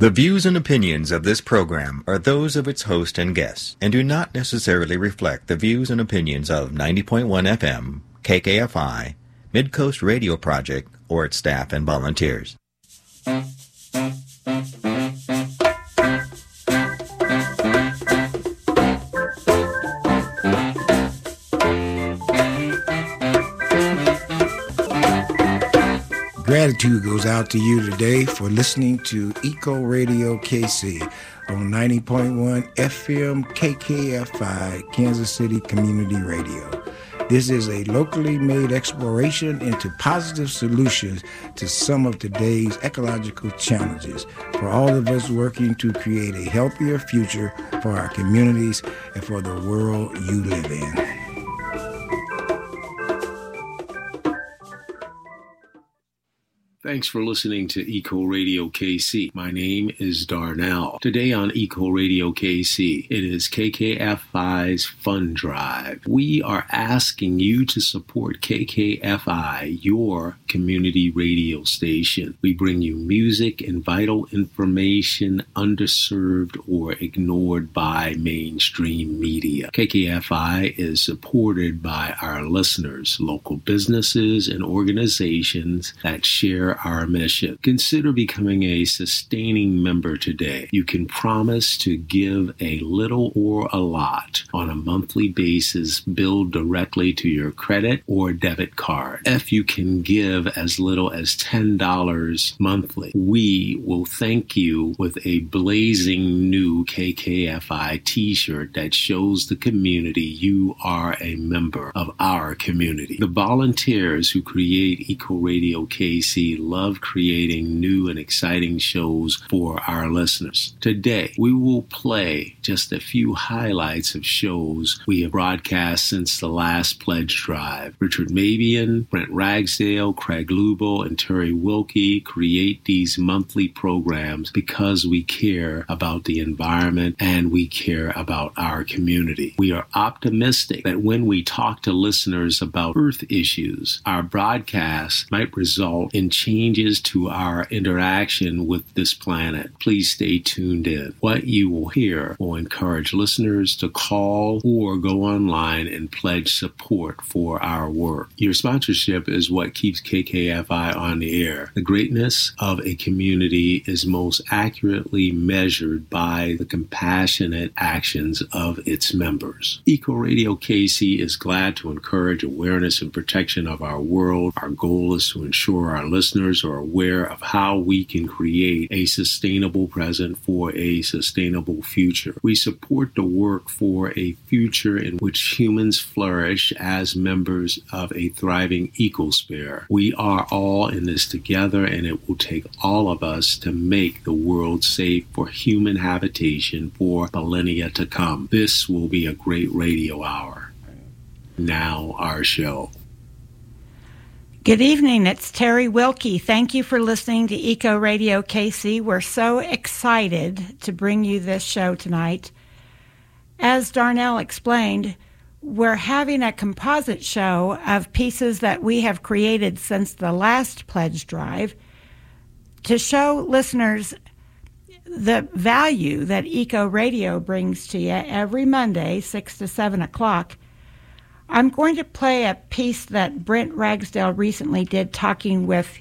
The views and opinions of this program are those of its host and guests and do not necessarily reflect the views and opinions of 90.1 FM, KKFI, Midcoast Radio Project, or its staff and volunteers. Gratitude goes out to you today for listening to Eco Radio KC on 90.1 FM KKFI, Kansas City Community Radio. This is a locally made exploration into positive solutions to some of today's ecological challenges for all of us working to create a healthier future for our communities and for the world you live in. Thanks for listening to Eco Radio KC. My name is Darnell. Today on Eco Radio KC, it is KKFI's Fund Drive. We are asking you to support KKFI, your community radio station. We bring you music and vital information underserved or ignored by mainstream media. KKFI is supported by our listeners, local businesses, and organizations that share our mission. Consider becoming a sustaining member today. You can promise to give a little or a lot on a monthly basis billed directly to your credit or debit card. If you can give as little as $10 monthly, we will thank you with a blazing new KKFI t shirt that shows the community you are a member of our community. The volunteers who create Eco Radio KC love creating new and exciting shows for our listeners. Today, we will play just a few highlights of shows we have broadcast since the last pledge drive. Richard Mabion, Brent Ragsdale, Craig Lubo, and Terry Wilkie create these monthly programs because we care about the environment and we care about our community. We are optimistic that when we talk to listeners about Earth issues, our broadcast might result in changes to our interaction with this planet. Please stay tuned in. What you will hear will encourage listeners to call or go online and pledge support for our work. Your sponsorship is what keeps KKFI on the air. The greatness of a community is most accurately measured by the compassionate actions of its members. Eco Radio KC is glad to encourage awareness and protection of our world. Our goal is to ensure our listeners are aware of how we can create a sustainable present for a sustainable future. We support the work for a future in which humans flourish as members of a thriving ecosphere. We are all in this together, and it will take all of us to make the world safe for human habitation for millennia to come. This will be a great radio hour. Now, our show. Good evening. It's Terry Wilkie. Thank you for listening to Eco Radio KC. We're so excited to bring you this show tonight. As Darnell explained, we're having a composite show of pieces that we have created since the last pledge drive to show listeners the value that Eco Radio brings to you every Monday, 6 to 7 o'clock. I'm going to play a piece that Brent Ragsdale recently did talking with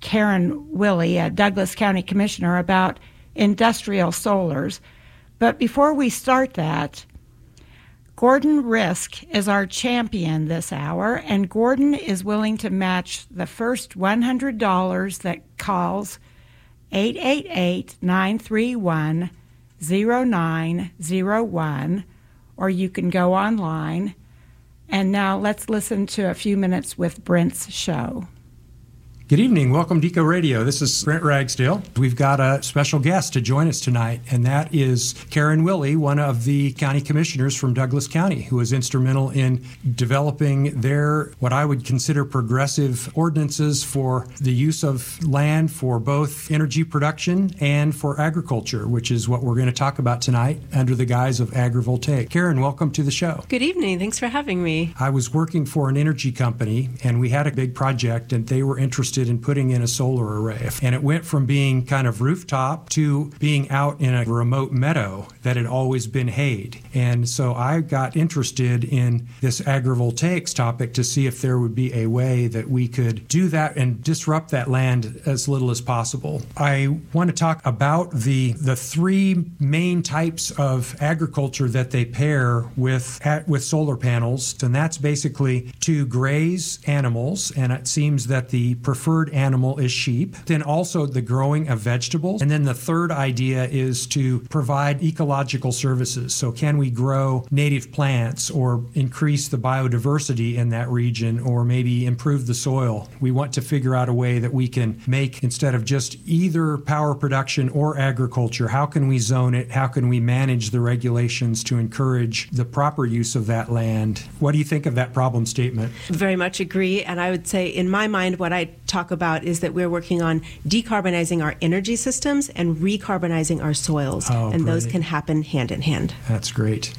Karen Willey, a Douglas County Commissioner, about industrial solars. But before we start that, Gordon Risk is our champion this hour, and Gordon is willing to match the first $100 that calls 888 931 0901, or you can go online and now let's listen to a few minutes with Brent's show. Good evening. Welcome to Eco Radio. This is Brent Ragsdale. We've got a special guest to join us tonight, and that is Karen Willey, one of the county commissioners from Douglas County, who was instrumental in developing their, what I would consider progressive ordinances for the use of land for both energy production and for agriculture, which is what we're going to talk about tonight under the guise of agrivoltaic. Karen, welcome to the show. Good evening. Thanks for having me. I was working for an energy company, and we had a big project, and they were interested interested in putting in a solar array. And it went from being kind of rooftop to being out in a remote meadow that had always been hayed. And so I got interested in this agrivoltaics topic to see if there would be a way that we could do that and disrupt that land as little as possible. I want to talk about the the three main types of agriculture that they pair with at, with solar panels, and that's basically to graze animals, and it seems that the animal is sheep. Then also the growing of vegetables, and then the third idea is to provide ecological services. So can we grow native plants or increase the biodiversity in that region, or maybe improve the soil? We want to figure out a way that we can make instead of just either power production or agriculture, how can we zone it? How can we manage the regulations to encourage the proper use of that land? What do you think of that problem statement? Very much agree. And I would say, in my mind, what I talk about is that we're working on decarbonizing our energy systems and recarbonizing our soils. Oh, and those can happen hand in hand. That's great.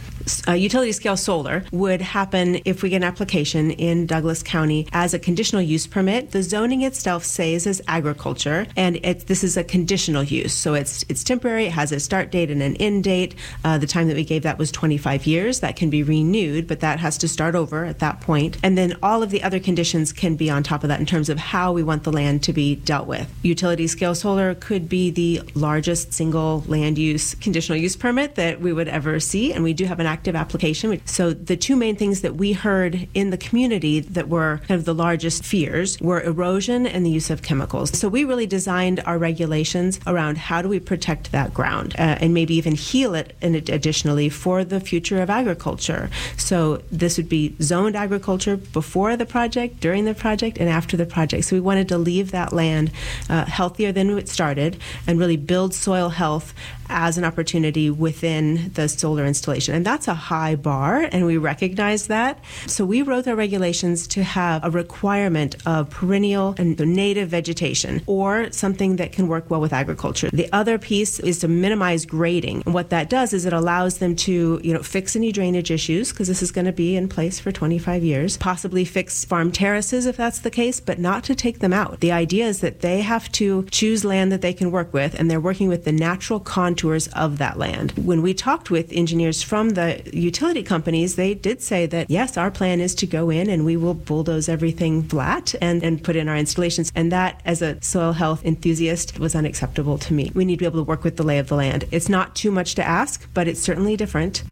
Uh, utility scale solar would happen if we get an application in Douglas County as a conditional use permit. The zoning itself says as agriculture, and it, this is a conditional use. So it's it's temporary. It has a start date and an end date. Uh, the time that we gave that was 25 years. That can be renewed, but that has to start over at that point. And then all of the other conditions can be on top of that in terms of how we want the land to be dealt with. Utility scale solar could be the largest single land use conditional use permit that we would ever see, and we do have an active application. So the two main things that we heard in the community that were kind of the largest fears were erosion and the use of chemicals. So we really designed our regulations around how do we protect that ground uh, and maybe even heal it additionally for the future of agriculture. So this would be zoned agriculture before the project, during the project, and after the project. So we wanted to leave that land uh, healthier than it started and really build soil health as an opportunity within the solar installation. And that's a high bar, and we recognize that. So we wrote our regulations to have a requirement of perennial and native vegetation or something that can work well with agriculture. The other piece is to minimize grading. And what that does is it allows them to, you know, fix any drainage issues because this is going to be in place for 25 years, possibly fix farm terraces if that's the case, but not to take them out. The idea is that they have to choose land that they can work with and they're working with the natural contours of that land. When we talked with engineers from the utility companies, they did say that yes, our plan is to go in and we will bulldoze everything flat and, and put in our installations. And that, as a soil health enthusiast, was unacceptable to me. We need to be able to work with the lay of the land. It's not too much to ask, but it's certainly different.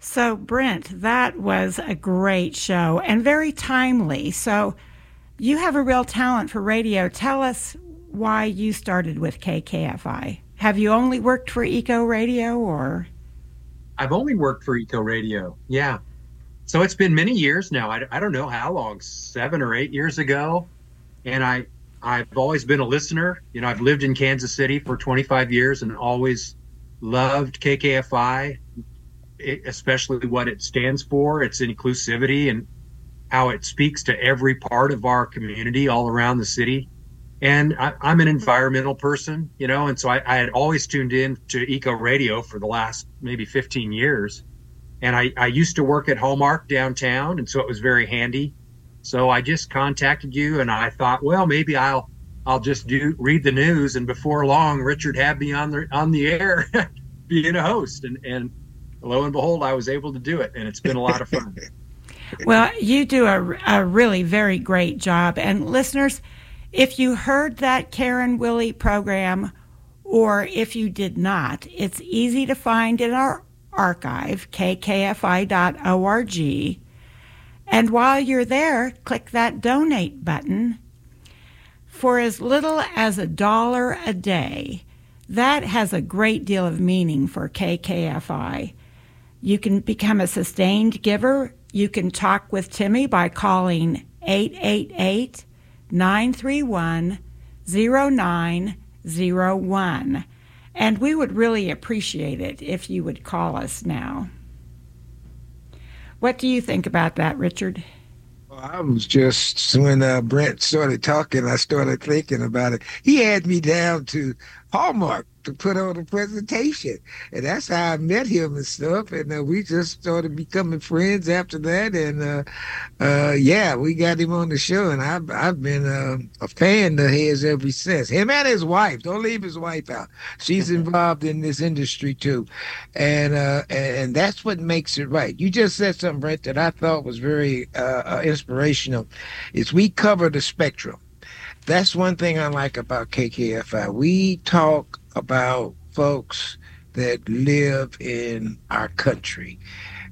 So, Brent, that was a great show and very timely. So, you have a real talent for radio. Tell us why you started with KKFI. Have you only worked for Eco Radio or? I've only worked for Eco Radio. Yeah. So it's been many years now. I, I don't know how long, seven or eight years ago. And I, I've always been a listener. You know, I've lived in Kansas City for 25 years and always loved KKFI, especially what it stands for, its inclusivity and how it speaks to every part of our community all around the city. And I, I'm an mm-hmm. environmental person, you know, and so I, I had always tuned in to Eco Radio for the last maybe 15 years. And I, I used to work at Hallmark downtown, and so it was very handy. So I just contacted you, and I thought, well, maybe I'll I'll just do read the news, and before long, Richard had me on the on the air, being a host, and and lo and behold, I was able to do it, and it's been a lot of fun. Well, you do a, a really very great job. And listeners, if you heard that Karen Willey program, or if you did not, it's easy to find in our archive, kkfi.org. And while you're there, click that donate button. For as little as a dollar a day, that has a great deal of meaning for KKFI. You can become a sustained giver. You can talk with Timmy by calling 888 931 0901. And we would really appreciate it if you would call us now. What do you think about that, Richard? Well, I was just when uh, Brent started talking, I started thinking about it. He had me down to Hallmark to put on a presentation. And that's how I met him and stuff. And uh, we just started becoming friends after that. And uh, uh, yeah, we got him on the show. And I've, I've been uh, a fan of his ever since. Him and his wife. Don't leave his wife out. She's involved in this industry too. And, uh, and that's what makes it right. You just said something, Brent, that I thought was very uh, inspirational. Is we cover the spectrum. That's one thing I like about KKFI. We talk about folks that live in our country,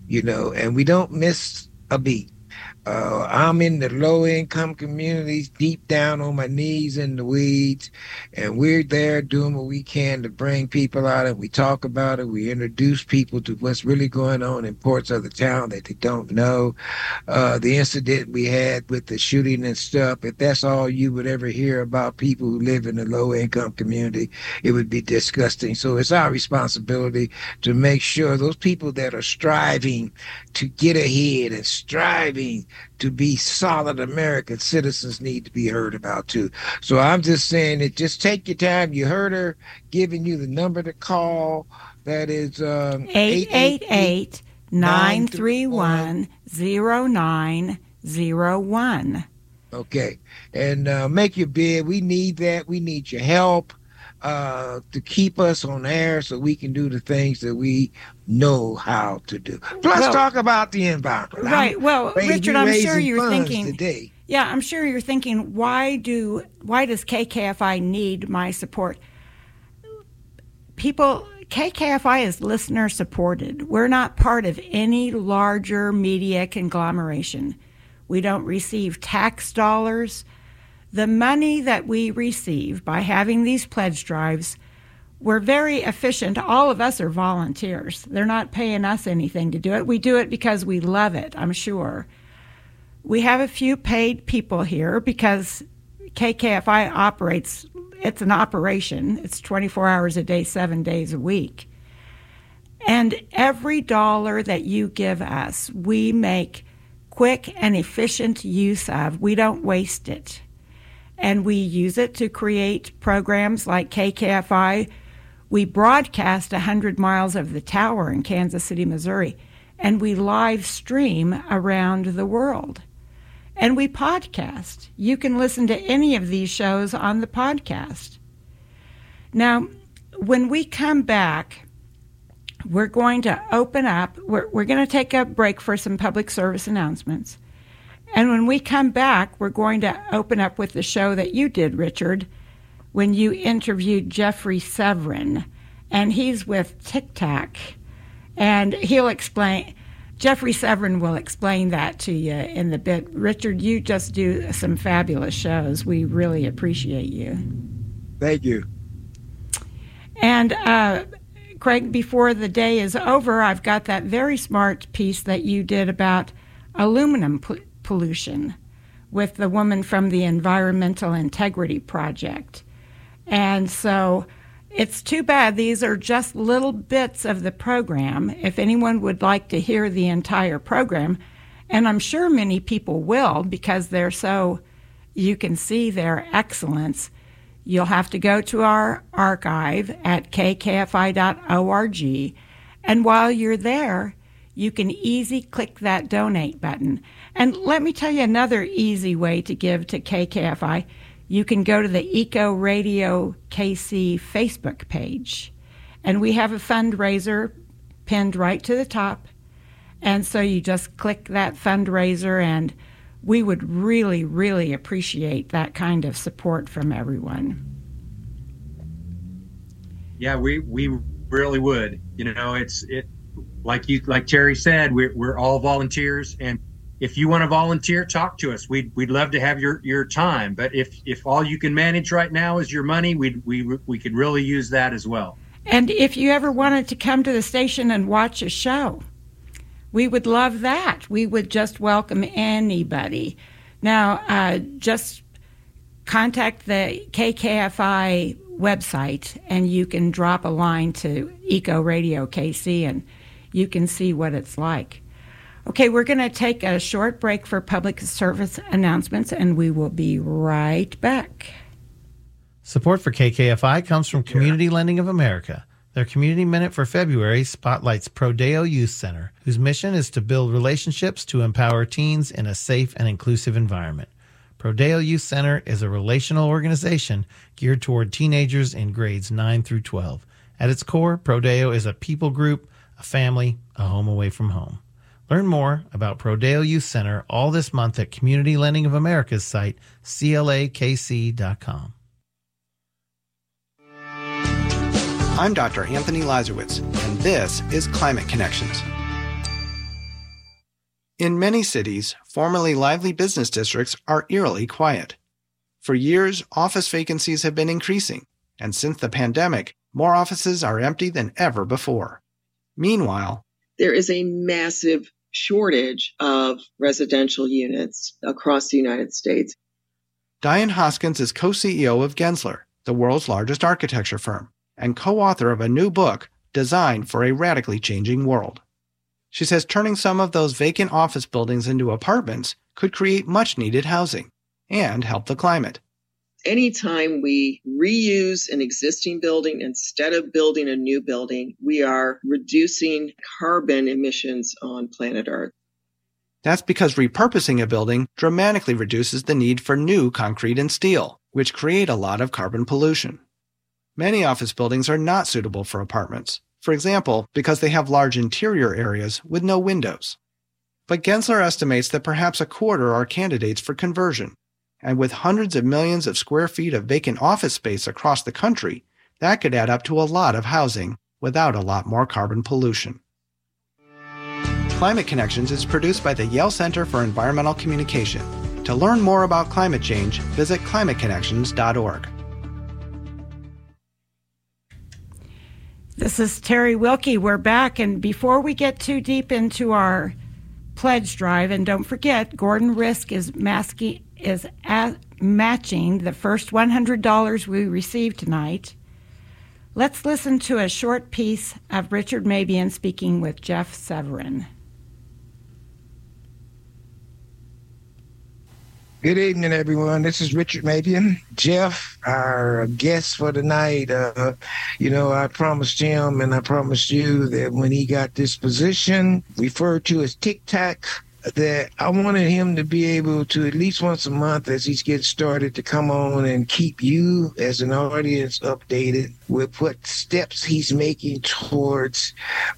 you know, and we don't miss a beat. Uh, I'm in the low income communities, deep down on my knees in the weeds, and we're there doing what we can to bring people out. And we talk about it. We introduce people to what's really going on in parts of the town that they don't know. Uh, the incident we had with the shooting and stuff, if that's all you would ever hear about people who live in the low income community, it would be disgusting. So it's our responsibility to make sure those people that are striving to get ahead and striving to be solid American citizens need to be heard about too. So I'm just saying that just take your time. You heard her giving you the number to call. That is um, 888 931 0901. Okay. And uh, make your bid. We need that. We need your help uh, to keep us on air so we can do the things that we know how to do. Plus, well, talk about the environment. Right. I'm well, Richard, I'm sure you're thinking today. Yeah, I'm sure you're thinking, why do why does KKFI need my support? People, KKFI is listener supported. We're not part of any larger media conglomeration. We don't receive tax dollars. The money that we receive by having these pledge drives we're very efficient. All of us are volunteers. They're not paying us anything to do it. We do it because we love it, I'm sure. We have a few paid people here because KKFI operates, it's an operation. It's 24 hours a day, seven days a week. And every dollar that you give us, we make quick and efficient use of. We don't waste it. And we use it to create programs like KKFI we broadcast 100 miles of the tower in Kansas City, Missouri, and we live stream around the world. And we podcast. You can listen to any of these shows on the podcast. Now, when we come back, we're going to open up, we're, we're going to take a break for some public service announcements. And when we come back, we're going to open up with the show that you did, Richard, when you interviewed Jeffrey Severin, and he's with TikTok, and he'll explain. Jeffrey Severin will explain that to you in the bit. Richard, you just do some fabulous shows. We really appreciate you. Thank you. And uh, Craig, before the day is over, I've got that very smart piece that you did about aluminum pollution with the woman from the Environmental Integrity Project. And so it's too bad these are just little bits of the program. If anyone would like to hear the entire program, and I'm sure many people will because they're so, you can see their excellence. You'll have to go to our archive at kkfi.org. And while you're there, you can easy click that donate button. And let me tell you another easy way to give to KKFI you can go to the Eco Radio KC Facebook page. And we have a fundraiser pinned right to the top. And so you just click that fundraiser, and we would really, really appreciate that kind of support from everyone. Yeah, we, we really would. You know, it's it like you like Terry said, we're, we're all volunteers and if you want to volunteer, talk to us. We'd, we'd love to have your, your time. But if, if all you can manage right now is your money, we we, we could really use that as well. And if you ever wanted to come to the station and watch a show, we would love that. We would just welcome anybody. Now, uh, just contact the KKFI website and you can drop a line to Eco Radio KC and you can see what it's like. Okay, we're going to take a short break for public service announcements, and we will be right back. Support for KKFI comes from Community Lending of America. Their Community Minute for February spotlights Prodeo Youth Center, whose mission is to build relationships to empower teens in a safe and inclusive environment. Prodeo Youth Center is a relational organization geared toward teenagers in grades 9 through 12. At its core, Prodeo is a people group, a family, a home away from home. Learn more about Prodeo Youth Center all this month at Community Lending of America's site, clakc.com. I'm Dr. Anthony Leiserowitz, and this is Climate Connections. In many cities, formerly lively business districts are eerily quiet. For years, office vacancies have been increasing, and since the pandemic, more offices are empty than ever before. Meanwhile, there is a massive shortage of residential units across the United States. Diane Hoskins is co CEO of Gensler, the world's largest architecture firm and co author of a new book, Designed for a Radically Changing World. She says turning some of those vacant office buildings into apartments could create much needed housing and help the climate. Anytime we reuse an existing building instead of building a new building, we are reducing carbon emissions on planet Earth. That's because repurposing a building dramatically reduces the need for new concrete and steel, which create a lot of carbon pollution. Many office buildings are not suitable for apartments, for example, because they have large interior areas with no windows. But Gensler estimates that perhaps a quarter are candidates for conversion. And with hundreds of millions of square feet of vacant office space across the country, that could add up to a lot of housing without a lot more carbon pollution. Climate Connections is produced by the Yale Center for Environmental Communication. To learn more about climate change, visit climateconnections.org. This is Terry Wilkie. We're back, and before we get too deep into our pledge drive, and don't forget, Gordon Risk is masking is at, matching the first $100 we received tonight. Let's listen to a short piece of Richard Mabion speaking with Jeff Severin. Good evening, everyone. This is Richard Mabion. Jeff, our guest for tonight. Uh, you know, I promised him and I promised you that when he got this position, referred to as Tic Tac, that I wanted him to be able to at least once a month as he's getting started to come on and keep you as an audience updated with what steps he's making towards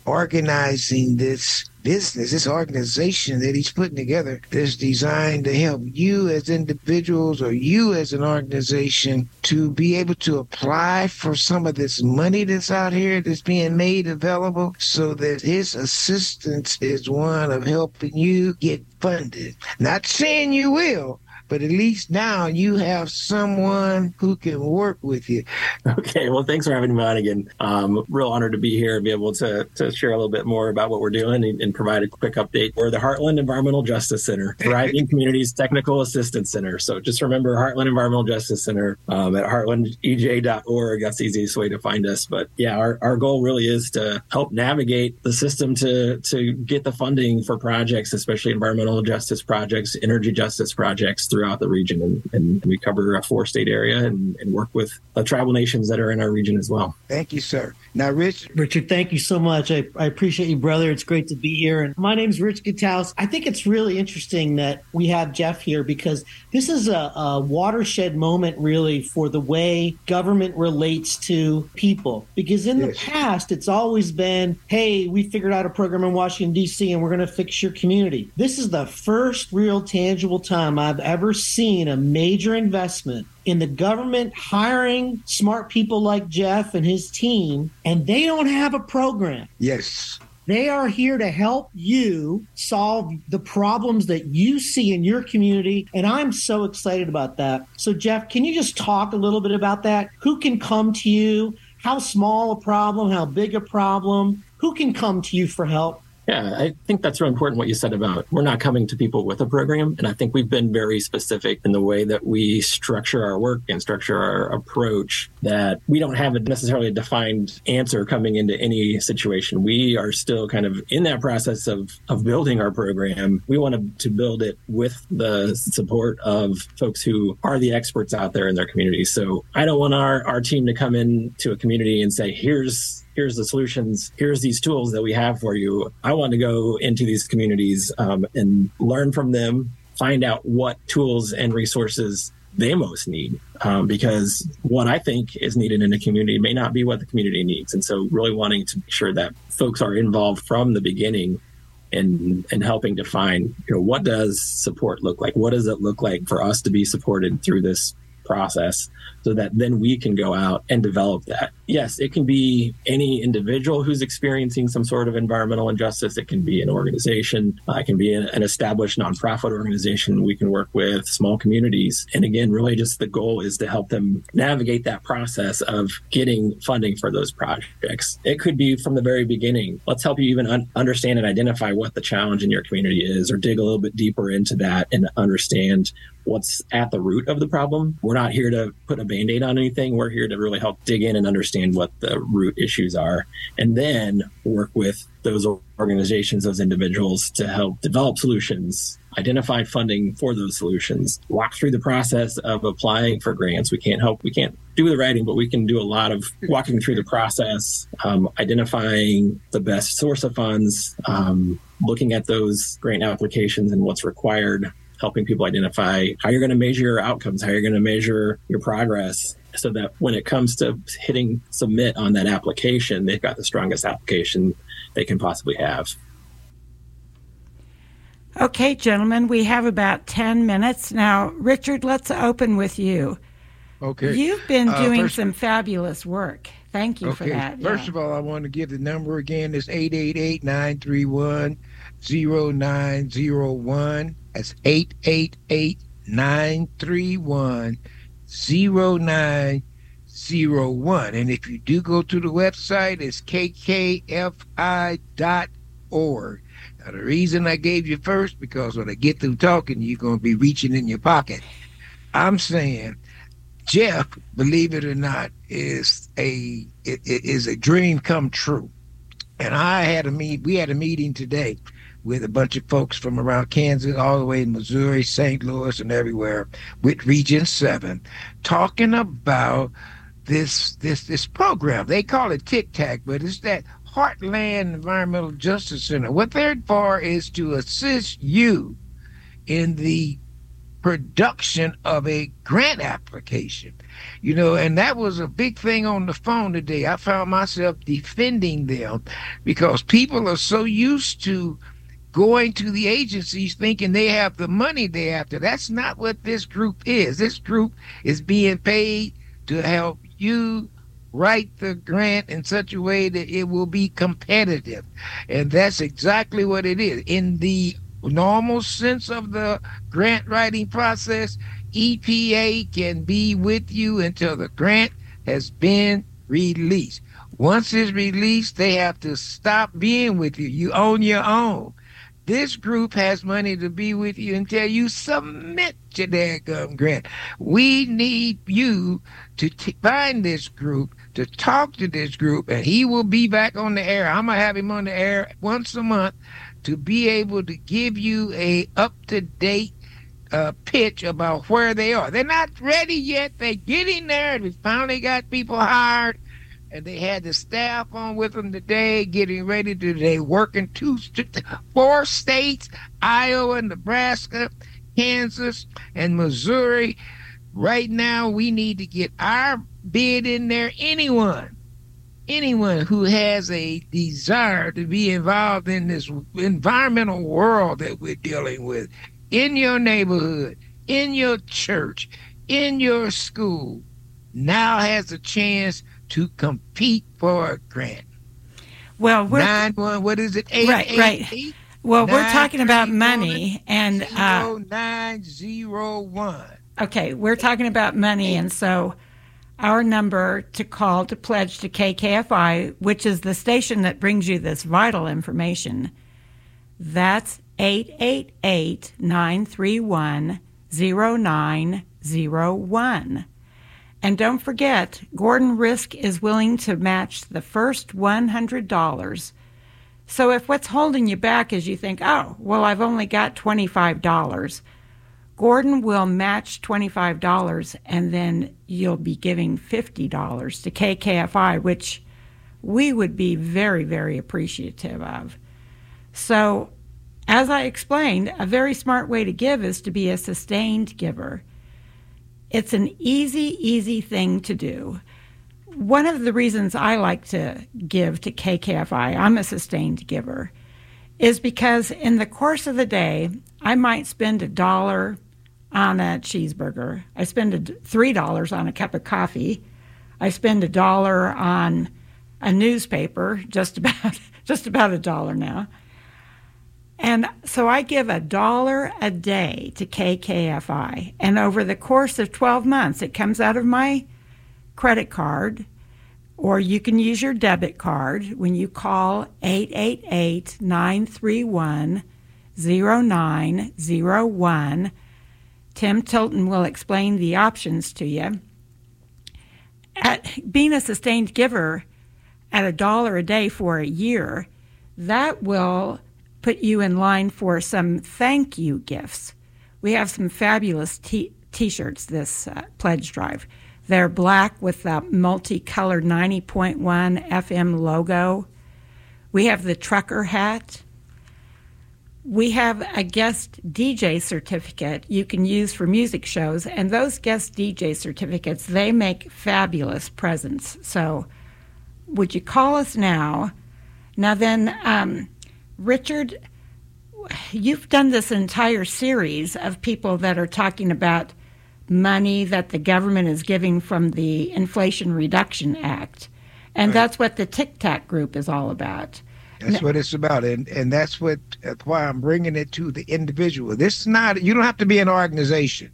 organizing this business, this organization that he's putting together that's designed to help you as individuals or you as an organization to be able to apply for some of this money that's out here that's being made available so that his assistance is one of helping you get funded. Not saying you will, but at least now you have someone who can work with you. Okay, well, thanks for having me on again. Um, real honored to be here and be able to, to share a little bit more about what we're doing and, and provide a quick update. We're the Heartland Environmental Justice Center, Thriving Communities Technical Assistance Center. So just remember Heartland Environmental Justice Center um, at heartlandej.org. That's the easiest way to find us. But yeah, our, our goal really is to help navigate the system to, to get the funding for projects, especially environmental justice projects, energy justice projects throughout the region. And, and we cover a four state area and, and work with the tribal nations that are in our region as well. Thank you, sir. Now, Rich. Richard, thank you so much. I, I appreciate you, brother. It's great to be here. And my name is Rich Gataus. I think it's really interesting that we have Jeff here because this is a, a watershed moment, really, for the way government relates to people. Because in yes. the past, it's always been, hey, we figured out a program in Washington, D.C., and we're going to fix your community. This is the first real tangible time I've ever ever seen a major investment in the government hiring smart people like Jeff and his team, and they don't have a program. Yes. They are here to help you solve the problems that you see in your community. And I'm so excited about that. So, Jeff, can you just talk a little bit about that? Who can come to you? How small a problem? How big a problem? Who can come to you for help? Yeah, I think that's really important what you said about we're not coming to people with a program. And I think we've been very specific in the way that we structure our work and structure our approach that we don't have a necessarily a defined answer coming into any situation. We are still kind of in that process of, of building our program. We want to build it with the support of folks who are the experts out there in their communities. So I don't want our, our team to come into a community and say, here's here's the solutions here's these tools that we have for you. I want to go into these communities um, and learn from them find out what tools and resources they most need um, because what i think is needed in a community may not be what the community needs. And so really wanting to make sure that folks are involved from the beginning and and helping define you know what does support look like? What does it look like for us to be supported through this process so that then we can go out and develop that. Yes, it can be any individual who's experiencing some sort of environmental injustice. It can be an organization. Uh, it can be an, established nonprofit organization we can work with, small communities. And again, really just the goal is to help them navigate that process of getting funding for those projects. It could be from the very beginning. Let's help you even un- understand and identify what the challenge in your community is, or dig a little bit deeper into that and understand what's at the root of the problem. We're not here to put a band aid on anything. We're here to really help dig in and understand what the root issues are and then work with those organizations, those individuals to help develop solutions, identify funding for those solutions, walk through the process of applying for grants. We can't help, we can't do the writing, but we can do a lot of walking through the process, um, identifying the best source of funds, um, looking at those grant applications and what's required helping people identify how you're going to measure your outcomes, how you're going to measure your progress, so that when it comes to hitting submit on that application, they've got the strongest application they can possibly have. Okay, gentlemen, we have about 10 minutes. Now, Richard, let's open with you. Okay. You've been Uh, doing first- some fabulous work. Thank you for that. First yeah. of all, I want to give the number again. It's 888 931 0901. That's 888 931 0901. And if you do go to the website, it's kkfi.org. Now, the reason I gave you first, because when I get through talking, you're going to be reaching in your pocket. I'm saying Jeff, believe it or not, is a is a dream come true. And I had a meet. We had a meeting today with a bunch of folks from around Kansas, all the way in Missouri, St. Louis, and everywhere, with Region Seven, talking about this this this program. They call it Tic Tac, but it's that Heartland Environmental Justice Center. What they're for is to assist you in the production of a grant application. You know, and that was a big thing on the phone today. I found myself defending them because people are so used to going to the agencies thinking they have the money they after. That's not what this group is. This group is being paid to help you write the grant in such a way that it will be competitive. And that's exactly what it is. In the normal sense of the grant writing process, EPA can be with you until the grant has been released. Once it's released, they have to stop being with you. You own your own. This group has money to be with you until you submit your daggum grant. We need you to t- find this group, to talk to this group, and he will be back on the air. I'm gonna have him on the air once a month to be able to give you a up to date uh, pitch about where they are. They're not ready yet. They're getting there. And we finally got people hired, and they had the staff on with them today, getting ready to. They working two, four states: Iowa, Nebraska, Kansas, and Missouri. Right now, we need to get our bid in there. Anyone anyone who has a desire to be involved in this environmental world that we're dealing with in your neighborhood, in your church, in your school, now has a chance to compete for a grant. Well, we're Nine one, what is it? Eight, right, eight, right. eight, Well, we're talking about money, and uh, zero, nine, zero, one. okay, we're talking about money, and so our number to call to pledge to KKFI, which is the station that brings you this vital information, That's 888 931 0901. And don't forget, Gordon Risk is willing to match the first $100. So if what's holding you back is you think, oh, well, I've only got $25, Gordon will match $25 and then you'll be giving $50 to KKFI, which we would be very, very appreciative of. So, as I explained, a very smart way to give is to be a sustained giver. It's an easy, easy thing to do. One of the reasons I like to give to KKFI, I'm a sustained giver, is because in the course of the day, I might spend a dollar on a cheeseburger. I spend three dollars on a cup of coffee. I spend a dollar on a newspaper, just about just about a dollar now. And so I give a dollar a day to KKFI. And over the course of 12 months, it comes out of my credit card, or you can use your debit card when you call 888 931 0901. Tim Tilton will explain the options to you. At being a sustained giver at a dollar a day for a year, that will put you in line for some thank you gifts. We have some fabulous t shirts this uh, pledge drive. They're black with the multicolored 90.1 FM logo. We have the trucker hat. We have a guest DJ certificate you can use for music shows, and those guest DJ certificates, they make fabulous presents. So, would you call us now? Now, then, um, Richard, you've done this entire series of people that are talking about money that the government is giving from the Inflation Reduction Act. And right. that's what the Tic Tac group is all about. That's what it's about, and and that's what that's why I'm bringing it to the individual. This is not you don't have to be an organization.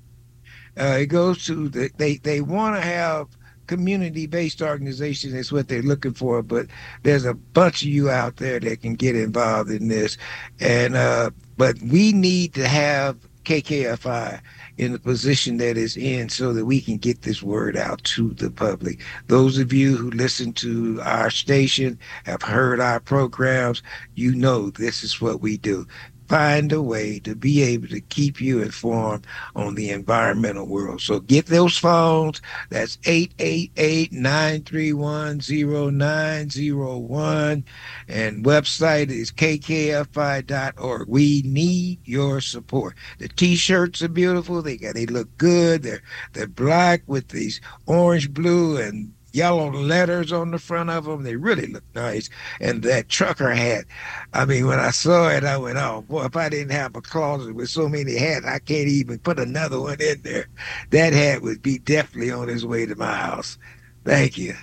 Uh, it goes to the they they want to have community based organization is what they're looking for. But there's a bunch of you out there that can get involved in this. And, uh, but we need to have KKFI in the position that is in so that we can get this word out to the public. Those of you who listen to our station, have heard our programs, you know this is what we do find a way to be able to keep you informed on the environmental world. So get those phones. That's 888-931-0901 and website is kkfi.org. We need your support. The t-shirts are beautiful. They got they look good. They're they're black with these orange, blue and yellow letters on the front of them. They really look nice. And that trucker hat. I mean, when I saw it, I went, oh, boy, if I didn't have a closet with so many hats, I can't even put another one in there. That hat would be definitely on his way to my house. Thank you.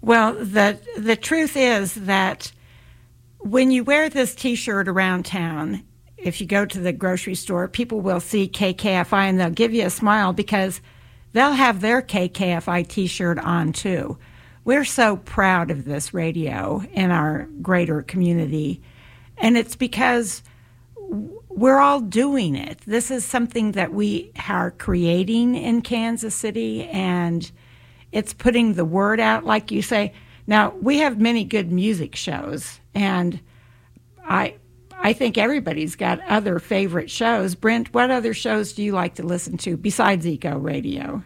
Well, the, the truth is that when you wear this t shirt around town, if you go to the grocery store, people will see KKFI and they'll give you a smile because – they'll have their KKFI t shirt on too. We're so proud of this radio in our greater community, and it's because we're all doing it. This is something that we are creating in Kansas City, and it's putting the word out, like you say. Now, we have many good music shows, and I I think everybody's got other favorite shows. Brent, what other shows do you like to listen to besides Eco Radio?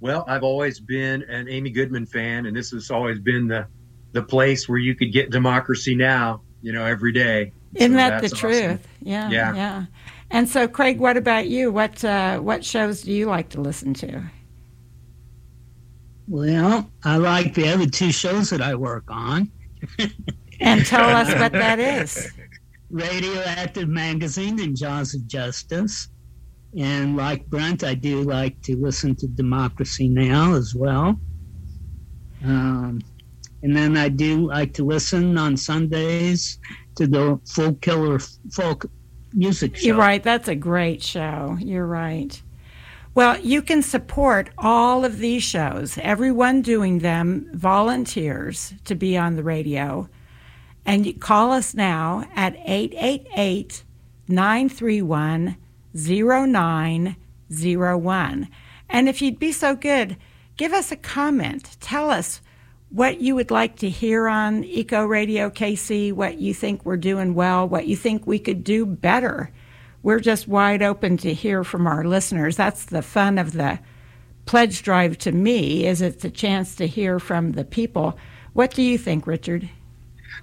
Well, I've always been an Amy Goodman fan, and this has always been the the place where you could get Democracy Now, you know, every day. Isn't so that the awesome. truth? Yeah, yeah, yeah. And so, Craig, what about you? What uh, what shows do you like to listen to? Well, I like the other two shows that I work on. and tell us what that is. Radioactive Magazine and Jaws of Justice. And like Brent, I do like to listen to Democracy Now! as well. Um, and then I do like to listen on Sundays to the Full Killer Folk Music Show. You're right. That's a great show. You're right. Well, you can support all of these shows, everyone doing them volunteers to be on the radio. And you call us now at 888 931 0901. And if you'd be so good, give us a comment. Tell us what you would like to hear on Eco Radio KC, what you think we're doing well, what you think we could do better. We're just wide open to hear from our listeners. That's the fun of the pledge drive to me is it's a chance to hear from the people. What do you think, Richard?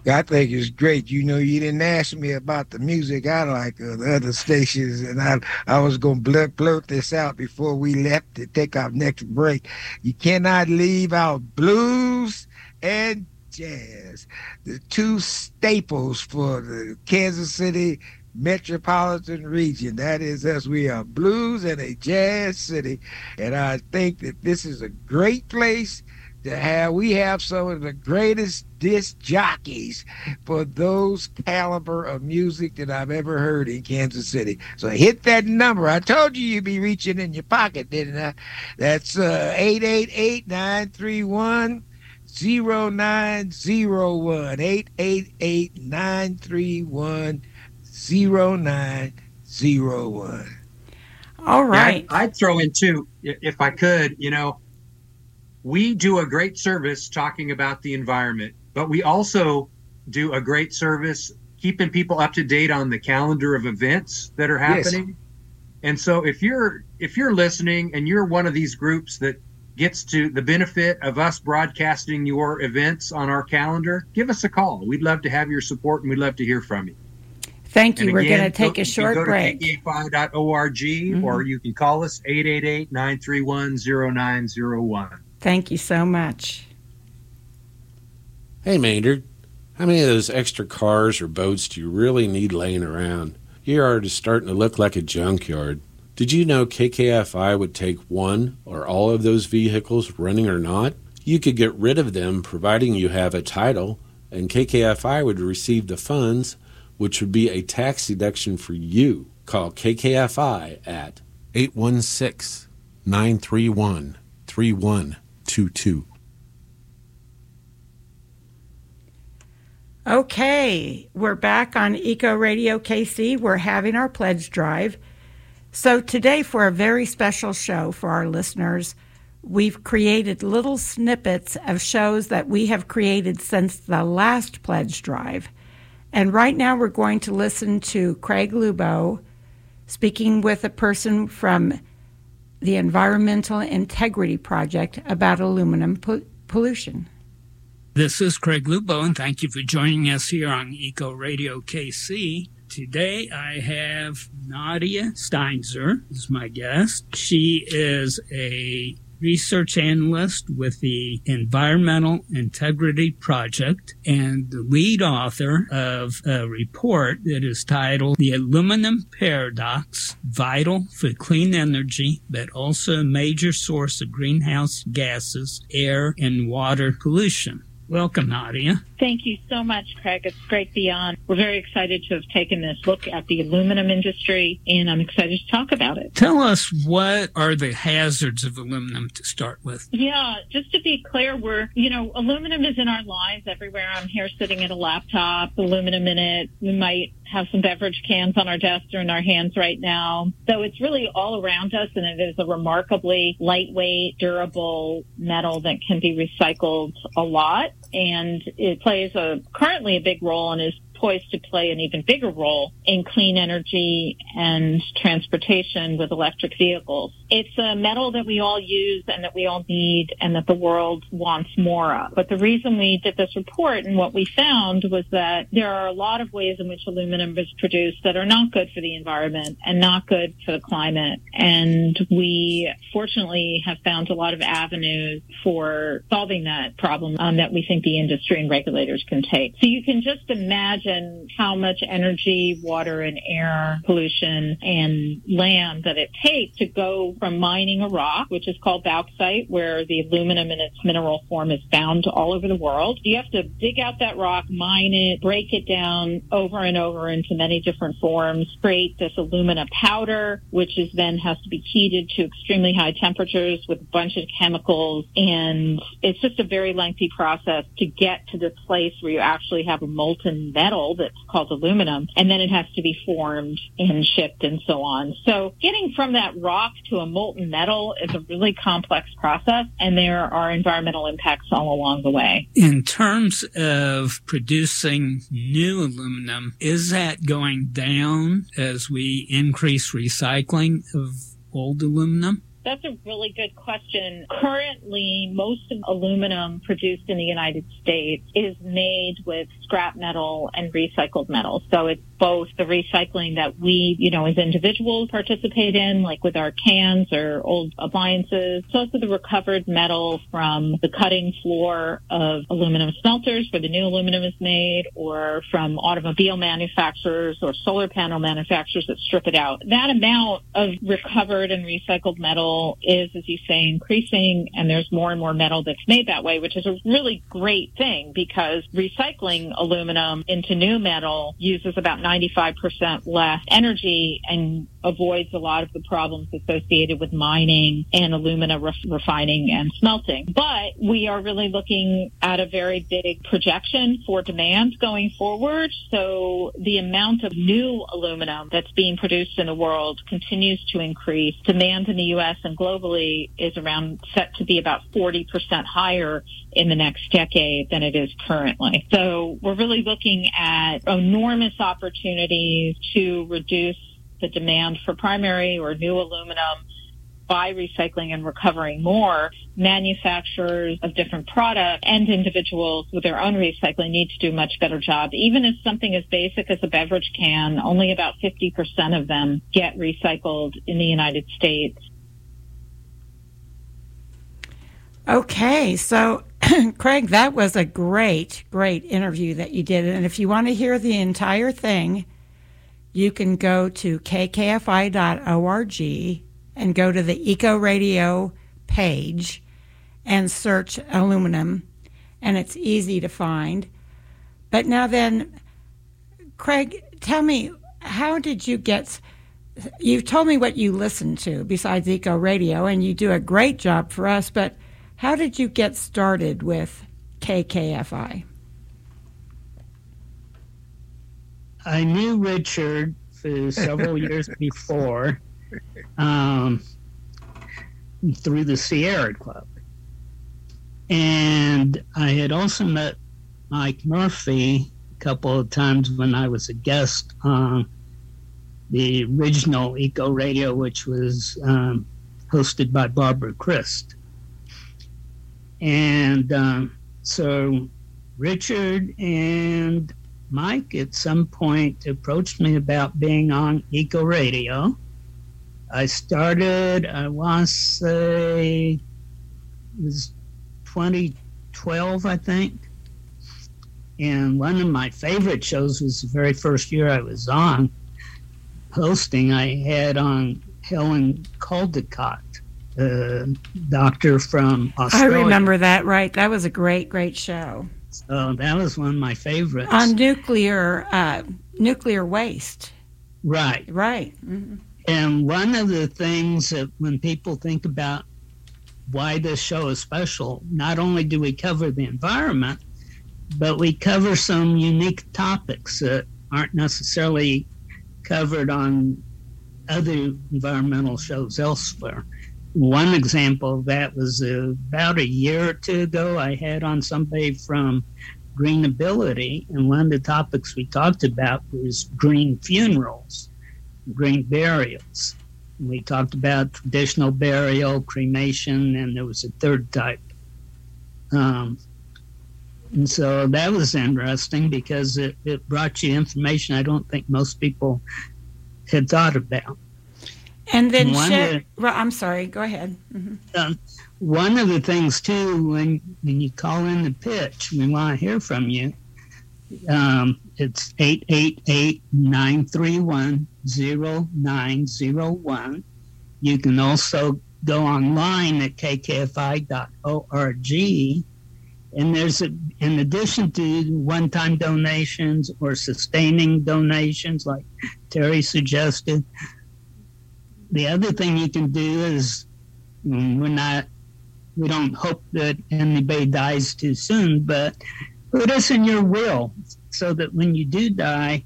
I think it's great. You know, you didn't ask me about the music I like or the other stations, and I I was gonna blurt, blurt this out before we left to take our next break. You cannot leave out blues and jazz, the two staples for the Kansas City metropolitan region. That is us. We are blues and a jazz city, and I think that this is a great place to have we have some of the greatest disc jockeys for those caliber of music that I've ever heard in Kansas City. So hit that number. I told you you'd be reaching in your pocket, didn't I? That's uh 888 931 0901 888 931 0901 all right yeah, I'd, I'd throw in too if i could you know we do a great service talking about the environment, but we also do a great service keeping people up to date on the calendar of events that are happening. Yes. And so if you're if you're listening and you're one of these groups that gets to the benefit of us broadcasting your events on our calendar, give us a call. We'd love to have your support and we'd love to hear from you. Thank you. Again, We're going to take a short break. go break. To kkfi.org mm-hmm. or you can call us 888 931 0901. Thank you so much. Hey, Maynard. How many of those extra cars or boats do you really need laying around? Your yard is starting to look like a junkyard. Did you know KKFI would take one or all of those vehicles, running or not? You could get rid of them providing you have a title, and KKFI would receive the funds, which would be a tax deduction for you. Call KKFI at 816 931 3122. Okay, we're back on Eco Radio KC. We're having our pledge drive. So, today, for a very special show for our listeners, we've created little snippets of shows that we have created since the last pledge drive. And right now, we're going to listen to Craig Lubow speaking with a person from the Environmental Integrity Project about aluminum po- pollution. This is Craig Lubow, and thank you for joining us here on Eco Radio KC. Today I have Nadia Steinzor as my guest. She is a research analyst with the Environmental Integrity Project and the lead author of a report that is titled The Aluminum Paradox Vital for Clean Energy, but also a major source of greenhouse gases, air, and water pollution. Welcome, Nadia. Thank you so much, Craig. It's great to be on. We're very excited to have taken this look at the aluminum industry, and I'm excited to talk about it. Tell us what are the hazards of aluminum to start with? Yeah, just to be clear, we're, you know, aluminum is in our lives everywhere. I'm here sitting at a laptop, aluminum in it. We might have some beverage cans on our desks or in our hands right now. So it's really all around us and it is a remarkably lightweight, durable metal that can be recycled a lot. And it plays a currently a big role and is poised to play an even bigger role in clean energy and transportation with electric vehicles. It's a metal that we all use and that we all need and that the world wants more of. But the reason we did this report and what we found was that there are a lot of ways in which aluminum is produced that are not good for the environment and not good for the climate. And we fortunately have found a lot of avenues for solving that problem um, that we think the industry and regulators can take. So you can just imagine how much energy, water and air pollution and land that it takes to go From mining a rock, which is called bauxite, where the aluminum in its mineral form is found all over the world, you have to dig out that rock, mine it, break it down over and over into many different forms, create this alumina powder, which is then has to be heated to extremely high temperatures with a bunch of chemicals. And it's just a very lengthy process to get to the place where you actually have a molten metal that's called aluminum. And then it has to be formed and shipped and so on. So getting from that rock to a molten metal is a really complex process and there are environmental impacts all along the way. In terms of producing new aluminum, is that going down as we increase recycling of old aluminum? That's a really good question. Currently, most of aluminum produced in the United States is made with scrap metal and recycled metal. So it's both the recycling that we, you know, as individuals participate in, like with our cans or old appliances. It's also the recovered metal from the cutting floor of aluminum smelters where the new aluminum is made or from automobile manufacturers or solar panel manufacturers that strip it out. That amount of recovered and recycled metal is, as you say, increasing and there's more and more metal that's made that way, which is a really great thing because recycling aluminum into new metal uses about 95% less energy and avoids a lot of the problems associated with mining and alumina ref- refining and smelting. But we are really looking at a very big projection for demand going forward. So the amount of new aluminum that's being produced in the world continues to increase. Demand in the U.S. and globally is around set to be about 40% higher in the next decade than it is currently. So we're really looking at enormous opportunities to reduce the demand for primary or new aluminum by recycling and recovering more, manufacturers of different products and individuals with their own recycling need to do a much better job. Even if something as basic as a beverage can, only about 50% of them get recycled in the United States. Okay, so Craig, that was a great, great interview that you did. And if you want to hear the entire thing, you can go to kkfi.org and go to the Eco Radio page and search aluminum, and it's easy to find. But now, then, Craig, tell me, how did you get? You've told me what you listen to besides Eco Radio, and you do a great job for us, but how did you get started with KKFI? I knew Richard for several years before um, through the Sierra Club. And I had also met Mike Murphy a couple of times when I was a guest on the original Eco Radio, which was um, hosted by Barbara Christ. And um, so Richard and Mike at some point approached me about being on Eco Radio. I started, I want to say, it was 2012, I think. And one of my favorite shows was the very first year I was on hosting. I had on Helen Caldicott uh, doctor from Australia. I remember that, right? That was a great, great show. So that was one of my favorites. On nuclear, uh, nuclear waste. Right. Right. Mm-hmm. And one of the things that when people think about why this show is special, not only do we cover the environment, but we cover some unique topics that aren't necessarily covered on other environmental shows elsewhere. One example of that was uh, about a year or two ago. I had on somebody from Greenability, and one of the topics we talked about was green funerals, green burials. We talked about traditional burial, cremation, and there was a third type. Um, and so that was interesting because it, it brought you information I don't think most people had thought about. And then, share, well, I'm sorry, go ahead. Mm-hmm. Um, one of the things, too, when, when you call in the pitch, we want to hear from you. Um, it's 888 931 0901. You can also go online at kkfi.org. And there's, a, in addition to one time donations or sustaining donations, like Terry suggested, the other thing you can do is mm, we're not, we don't hope that anybody dies too soon, but put us in your will so that when you do die,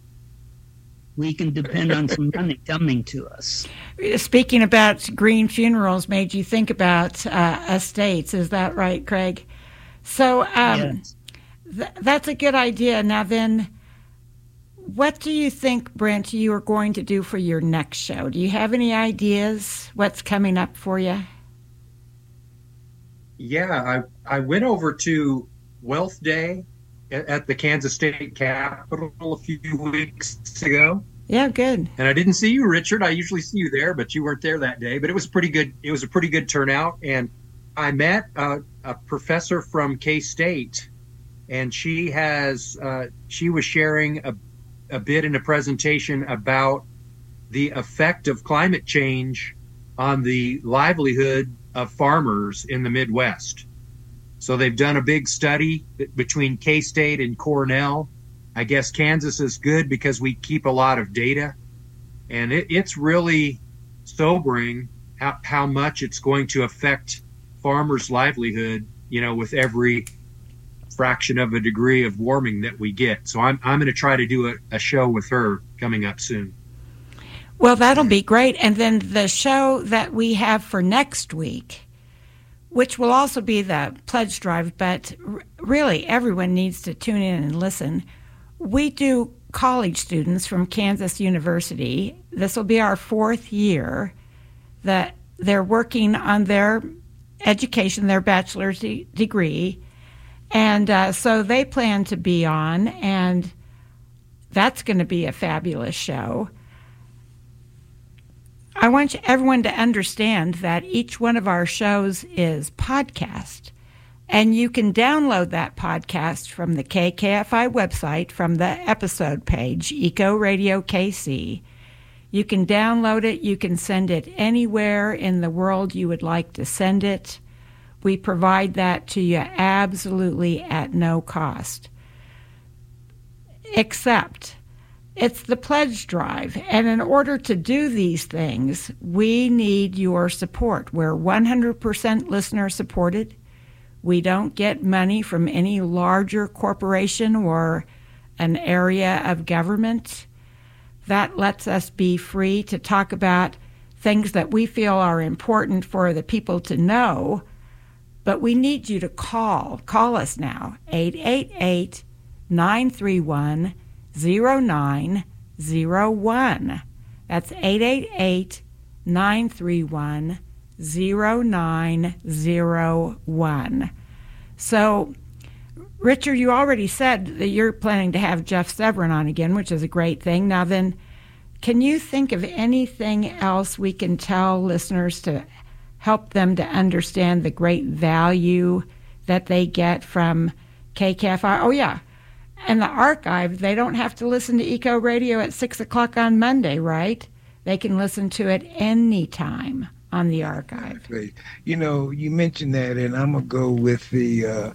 we can depend on some money coming to us. Speaking about green funerals made you think about uh, estates. Is that right, Craig? So um, yes. th- that's a good idea. Now, then, what do you think, Brent, you are going to do for your next show? Do you have any ideas what's coming up for you? Yeah, I, I went over to Wealth Day at the Kansas State Capitol a few weeks ago. Yeah, good. And I didn't see you, Richard. I usually see you there, but you weren't there that day. But it was pretty good. It was a pretty good turnout, and I met a, a professor from K State, and she has uh, she was sharing a, a bit in a presentation about the effect of climate change on the livelihood of farmers in the Midwest. So they've done a big study between K State and Cornell. I guess Kansas is good because we keep a lot of data, and it, it's really sobering how, how much it's going to affect farmers' livelihood. You know, with every fraction of a degree of warming that we get. So I'm I'm going to try to do a, a show with her coming up soon. Well, that'll be great. And then the show that we have for next week which will also be the pledge drive, but really everyone needs to tune in and listen. We do college students from Kansas University. This will be our fourth year that they're working on their education, their bachelor's de- degree. And uh, so they plan to be on, and that's going to be a fabulous show. I want everyone to understand that each one of our shows is podcast. And you can download that podcast from the KKFI website from the episode page, Eco Radio KC. You can download it, you can send it anywhere in the world you would like to send it. We provide that to you absolutely at no cost. Except it's the pledge drive. And in order to do these things, we need your support. We're 100% listener supported. We don't get money from any larger corporation or an area of government. That lets us be free to talk about things that we feel are important for the people to know. But we need you to call. Call us now, 888 931 0901. That's 888 931 0901. So, Richard, you already said that you're planning to have Jeff Severin on again, which is a great thing. Now, then, can you think of anything else we can tell listeners to help them to understand the great value that they get from KKFI? Oh, yeah. And the archive, they don't have to listen to Eco Radio at 6 o'clock on Monday, right? They can listen to it anytime on the archive. You know, you mentioned that, and I'm going to go with the. Uh,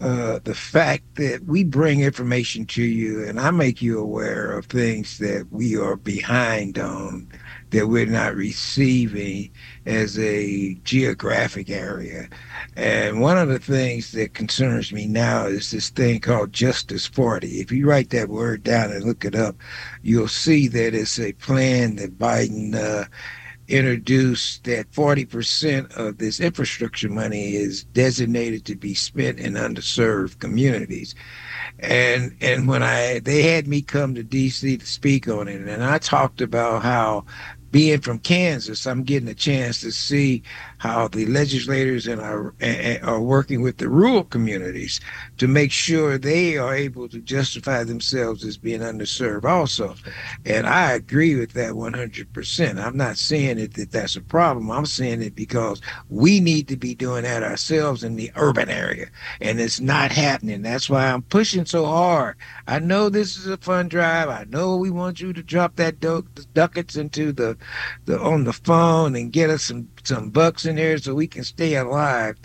uh, the fact that we bring information to you and I make you aware of things that we are behind on that we're not receiving as a geographic area. And one of the things that concerns me now is this thing called Justice 40. If you write that word down and look it up, you'll see that it's a plan that Biden uh, introduced that 40% of this infrastructure money is designated to be spent in underserved communities and and when I they had me come to DC to speak on it, and I talked about how being from Kansas, I'm getting a chance to see how the legislators and are, are working with the rural communities to make sure they are able to justify themselves as being underserved also. And I agree with that 100%. I'm not saying it that that's a problem. I'm saying it because we need to be doing that ourselves in the urban area. And it's not happening. That's why I'm pushing so hard. I know this is a fun drive. I know we want you to drop that ducats into the, the on the phone and get us some some bucks in there so we can stay alive.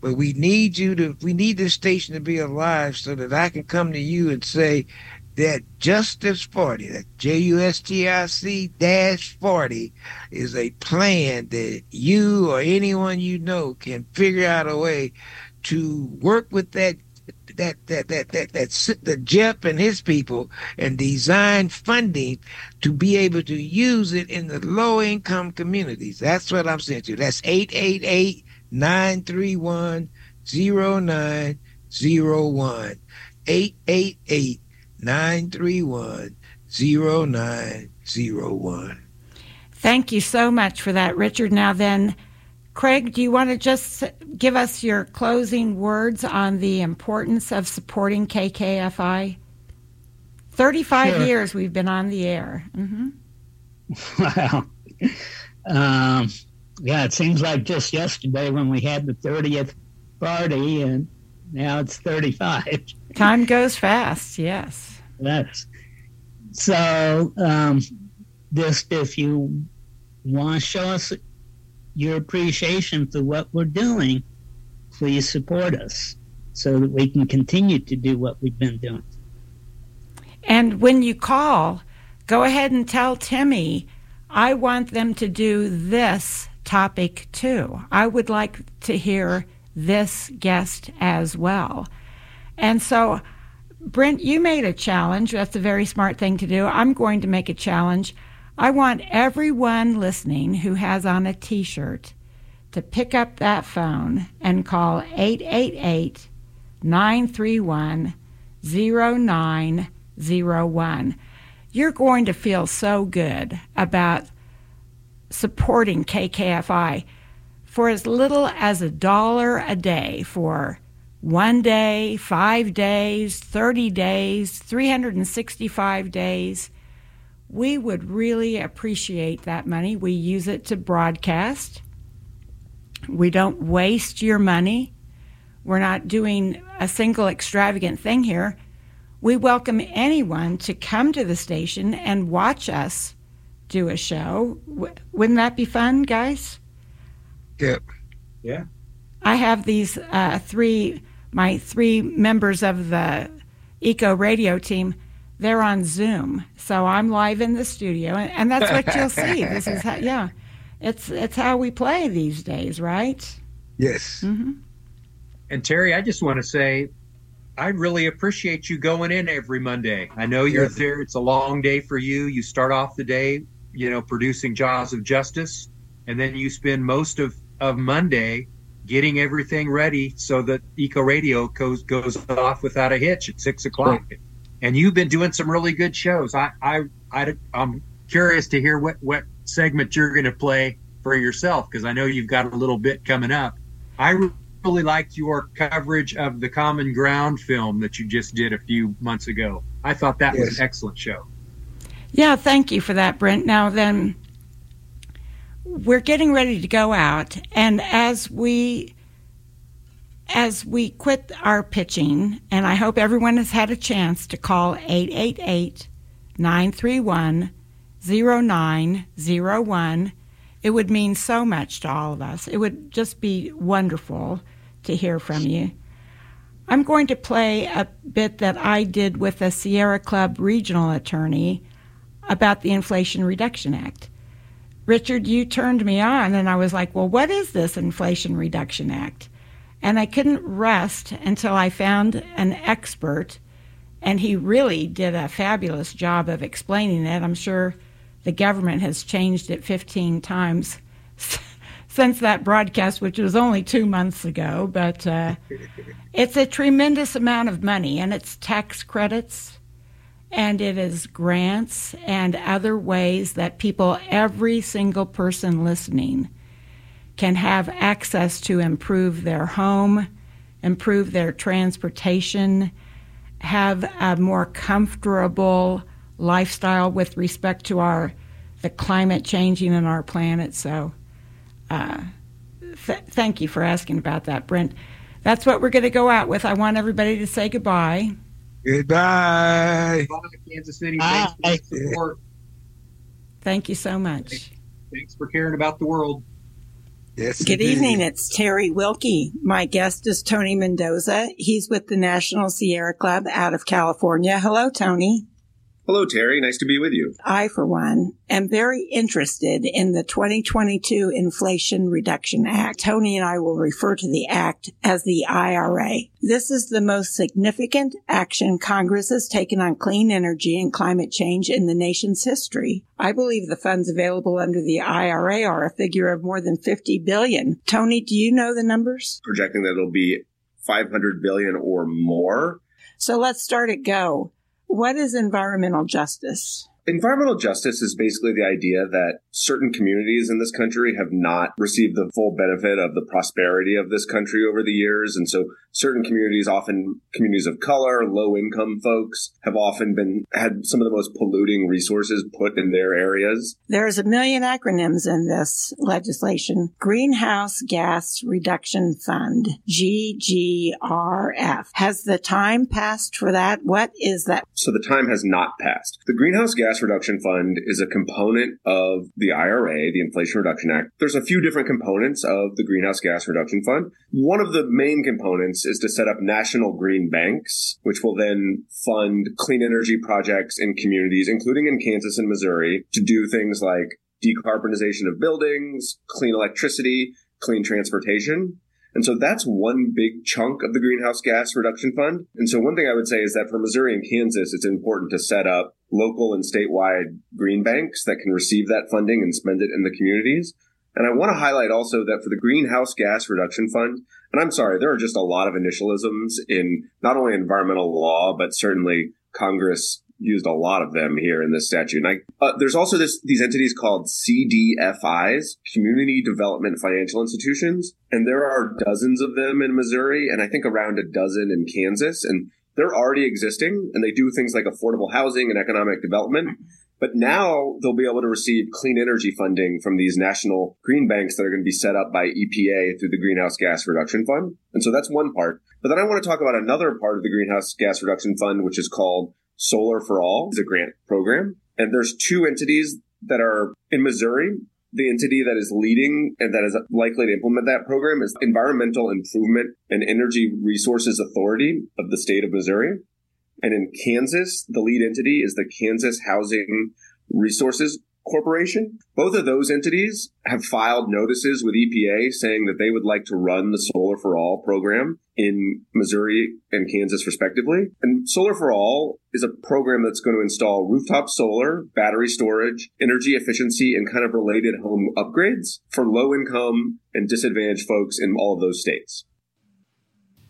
But we need you to we need this station to be alive so that I can come to you and say that Justice 40, that J U S T I C dash 40 is a plan that you or anyone you know can figure out a way to work with that that that that that that the Jeff and his people and design funding to be able to use it in the low income communities. That's what I'm saying to you. That's 888 931 0901. 888 931 0901. Thank you so much for that, Richard. Now, then, Craig, do you want to just give us your closing words on the importance of supporting KKFI? 35 sure. years we've been on the air. Mm-hmm. Wow. Um, yeah, it seems like just yesterday when we had the 30th party, and now it's 35. Time goes fast, yes. Yes. So, um, just if you want to show us your appreciation for what we're doing, please support us so that we can continue to do what we've been doing. And when you call, go ahead and tell Timmy, I want them to do this topic too. I would like to hear this guest as well. And so, Brent, you made a challenge. That's a very smart thing to do. I'm going to make a challenge. I want everyone listening who has on a t shirt to pick up that phone and call 888 931 0901. You're going to feel so good about supporting KKFI for as little as a dollar a day for one day, five days, 30 days, 365 days we would really appreciate that money. We use it to broadcast. We don't waste your money. We're not doing a single extravagant thing here. We welcome anyone to come to the station and watch us do a show. wouldn't that be fun, guys? Yep. Yeah. I have these uh, three, my three members of the Eco Radio team they're on Zoom. So I'm live in the studio, and, and that's what you'll see. This is how, yeah, it's it's how we play these days, right? Yes. Mm-hmm. And Terry, I just want to say, I really appreciate you going in every Monday. I know you're yes. there; it's a long day for you. You start off the day, you know, producing Jaws of Justice, and then you spend most of of Monday getting everything ready so that Eco Radio goes goes off without a hitch at six o'clock. Right and you've been doing some really good shows. I, I, I am curious to hear what what segment you're going to play for yourself because I know you've got a little bit coming up. I really liked your coverage of the Common Ground film that you just did a few months ago. I thought that yes. was an excellent show. Yeah, thank you for that, Brent. Now then, we're getting ready to go out, and as we as we quit our pitching, and I hope everyone has had a chance to call 888 931 0901, it would mean so much to all of us. It would just be wonderful to hear from you. I'm going to play a bit that I did with a Sierra Club regional attorney about the Inflation Reduction Act. Richard, you turned me on, and I was like, well, what is this Inflation Reduction Act? And I couldn't rest until I found an expert, and he really did a fabulous job of explaining it. I'm sure the government has changed it 15 times since that broadcast, which was only two months ago. But uh, it's a tremendous amount of money, and it's tax credits, and it is grants and other ways that people, every single person listening, can have access to improve their home, improve their transportation, have a more comfortable lifestyle with respect to our the climate changing in our planet. So, uh, th- thank you for asking about that, Brent. That's what we're going to go out with. I want everybody to say goodbye. Goodbye. Bye, Kansas City. Thanks for the support. Thank you so much. Thanks for caring about the world. Yes. Good evening. It's Terry Wilkie. My guest is Tony Mendoza. He's with the National Sierra Club out of California. Hello, Tony. Hello, Terry. Nice to be with you. I, for one, am very interested in the 2022 Inflation Reduction Act. Tony and I will refer to the act as the IRA. This is the most significant action Congress has taken on clean energy and climate change in the nation's history. I believe the funds available under the IRA are a figure of more than 50 billion. Tony, do you know the numbers? Projecting that it'll be 500 billion or more. So let's start at go. What is environmental justice? Environmental justice is basically the idea that certain communities in this country have not received the full benefit of the prosperity of this country over the years. And so certain communities, often communities of color, low income folks, have often been had some of the most polluting resources put in their areas. There's a million acronyms in this legislation. Greenhouse Gas Reduction Fund, GGRF. Has the time passed for that? What is that? So the time has not passed. The Greenhouse Gas Reduction Fund is a component of the IRA, the Inflation Reduction Act. There's a few different components of the Greenhouse Gas Reduction Fund. One of the main components is to set up national green banks, which will then fund clean energy projects in communities, including in Kansas and Missouri, to do things like decarbonization of buildings, clean electricity, clean transportation. And so that's one big chunk of the greenhouse gas reduction fund. And so one thing I would say is that for Missouri and Kansas, it's important to set up local and statewide green banks that can receive that funding and spend it in the communities. And I want to highlight also that for the greenhouse gas reduction fund, and I'm sorry, there are just a lot of initialisms in not only environmental law, but certainly Congress used a lot of them here in this statute. And I, uh, there's also this, these entities called CDFIs, Community Development Financial Institutions. And there are dozens of them in Missouri and I think around a dozen in Kansas. And they're already existing and they do things like affordable housing and economic development. But now they'll be able to receive clean energy funding from these national green banks that are going to be set up by EPA through the Greenhouse Gas Reduction Fund. And so that's one part. But then I want to talk about another part of the Greenhouse Gas Reduction Fund, which is called Solar for All. It's a grant program. And there's two entities that are in Missouri. The entity that is leading and that is likely to implement that program is Environmental Improvement and Energy Resources Authority of the state of Missouri. And in Kansas, the lead entity is the Kansas Housing Resources Corporation. Both of those entities have filed notices with EPA saying that they would like to run the Solar for All program in Missouri and Kansas, respectively. And Solar for All is a program that's going to install rooftop solar, battery storage, energy efficiency, and kind of related home upgrades for low income and disadvantaged folks in all of those states.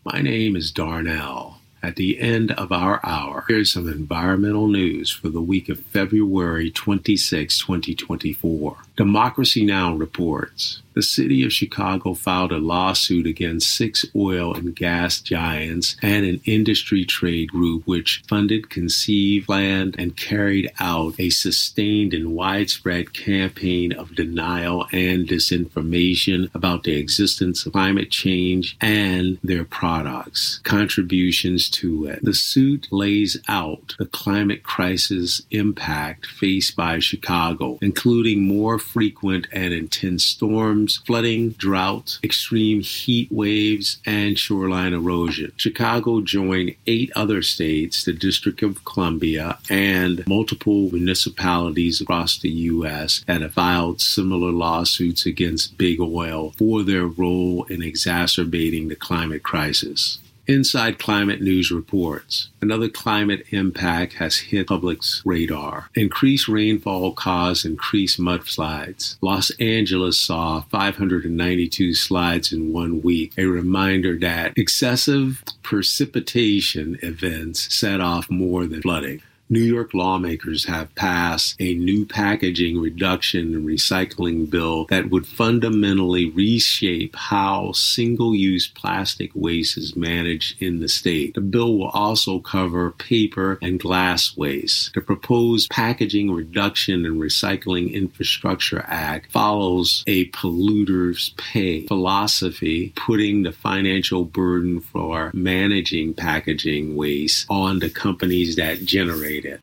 My name is Darnell. At the end of our hour, here's some environmental news for the week of February 26, 2024. Democracy Now! reports the city of Chicago filed a lawsuit against six oil and gas giants and an industry trade group which funded, conceived, planned, and carried out a sustained and widespread campaign of denial and disinformation about the existence of climate change and their products, contributions to it. The suit lays out the climate crisis impact faced by Chicago, including more frequent and intense storms, flooding, drought, extreme heat waves, and shoreline erosion. Chicago joined eight other states, the District of Columbia, and multiple municipalities across the U.S. that have filed similar lawsuits against big oil for their role in exacerbating the climate crisis. Inside Climate News reports another climate impact has hit public's radar. Increased rainfall caused increased mudslides. Los Angeles saw 592 slides in one week, a reminder that excessive precipitation events set off more than flooding. New York lawmakers have passed a new packaging reduction and recycling bill that would fundamentally reshape how single use plastic waste is managed in the state. The bill will also cover paper and glass waste. The proposed Packaging Reduction and Recycling Infrastructure Act follows a polluters pay philosophy, putting the financial burden for managing packaging waste on the companies that generate it.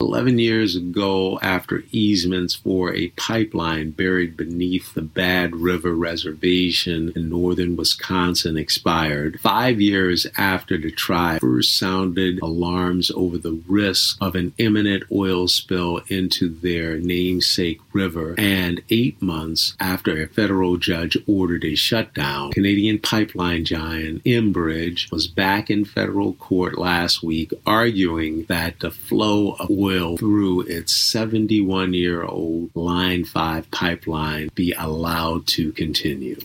11 years ago, after easements for a pipeline buried beneath the Bad River Reservation in northern Wisconsin expired, five years after the tribe first sounded alarms over the risk of an imminent oil spill into their namesake river, and eight months after a federal judge ordered a shutdown, Canadian pipeline giant Enbridge was back in federal court last week arguing that the flow of oil oil through its 71 year old Line 5 pipeline be allowed to continue.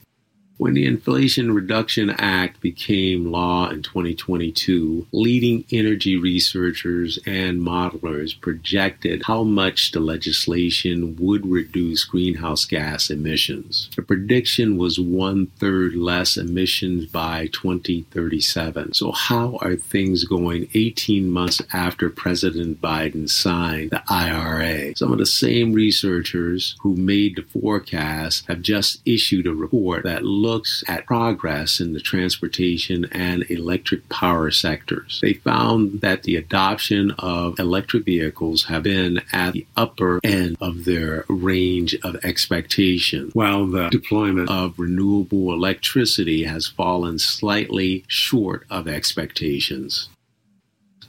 When the Inflation Reduction Act became law in 2022, leading energy researchers and modelers projected how much the legislation would reduce greenhouse gas emissions. The prediction was one third less emissions by 2037. So, how are things going 18 months after President Biden signed the IRA? Some of the same researchers who made the forecast have just issued a report that looks looks at progress in the transportation and electric power sectors. They found that the adoption of electric vehicles have been at the upper end of their range of expectation, while the deployment of renewable electricity has fallen slightly short of expectations.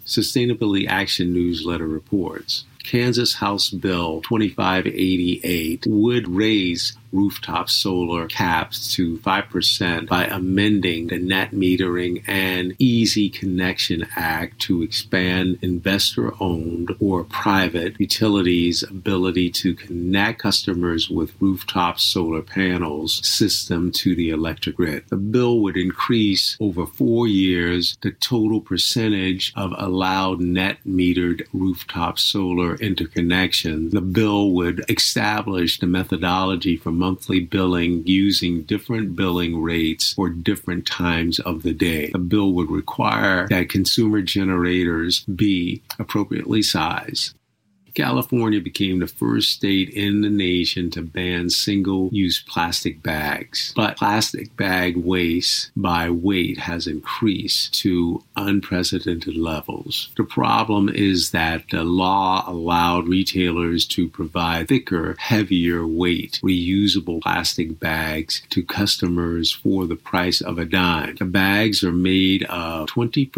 Sustainability Action Newsletter reports Kansas House Bill 2588 would raise rooftop solar caps to 5% by amending the Net Metering and Easy Connection Act to expand investor owned or private utilities' ability to connect customers with rooftop solar panels system to the electric grid. The bill would increase over four years the total percentage of allowed net metered rooftop solar interconnection. The bill would establish the methodology for monthly billing using different billing rates for different times of the day. A bill would require that consumer generators be appropriately sized. California became the first state in the nation to ban single use plastic bags. But plastic bag waste by weight has increased to unprecedented levels. The problem is that the law allowed retailers to provide thicker, heavier weight, reusable plastic bags to customers for the price of a dime. The bags are made of 20%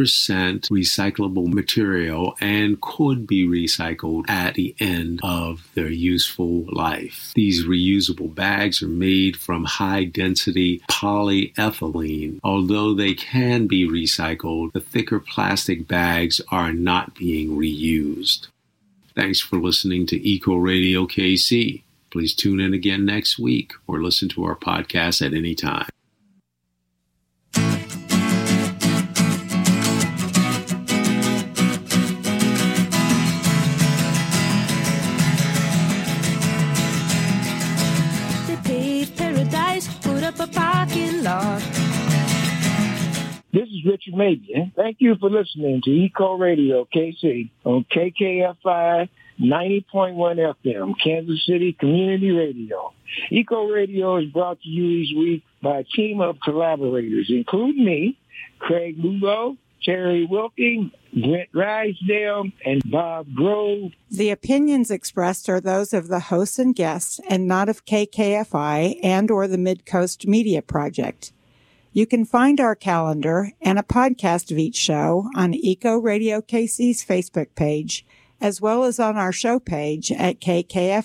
recyclable material and could be recycled at the end of their useful life. These reusable bags are made from high density polyethylene. Although they can be recycled, the thicker plastic bags are not being reused. Thanks for listening to Eco Radio KC. Please tune in again next week or listen to our podcast at any time. This is Richard Mabion. Thank you for listening to Eco Radio KC on KKFI 90.1 FM, Kansas City Community Radio. Eco Radio is brought to you each week by a team of collaborators, including me, Craig Lubow, Terry Wilkie, Brent Rysdale, and Bob Grove. The opinions expressed are those of the hosts and guests and not of KKFI and or the Midcoast Media Project. You can find our calendar and a podcast of each show on Eco Radio KC's Facebook page, as well as on our show page at kkfi.org.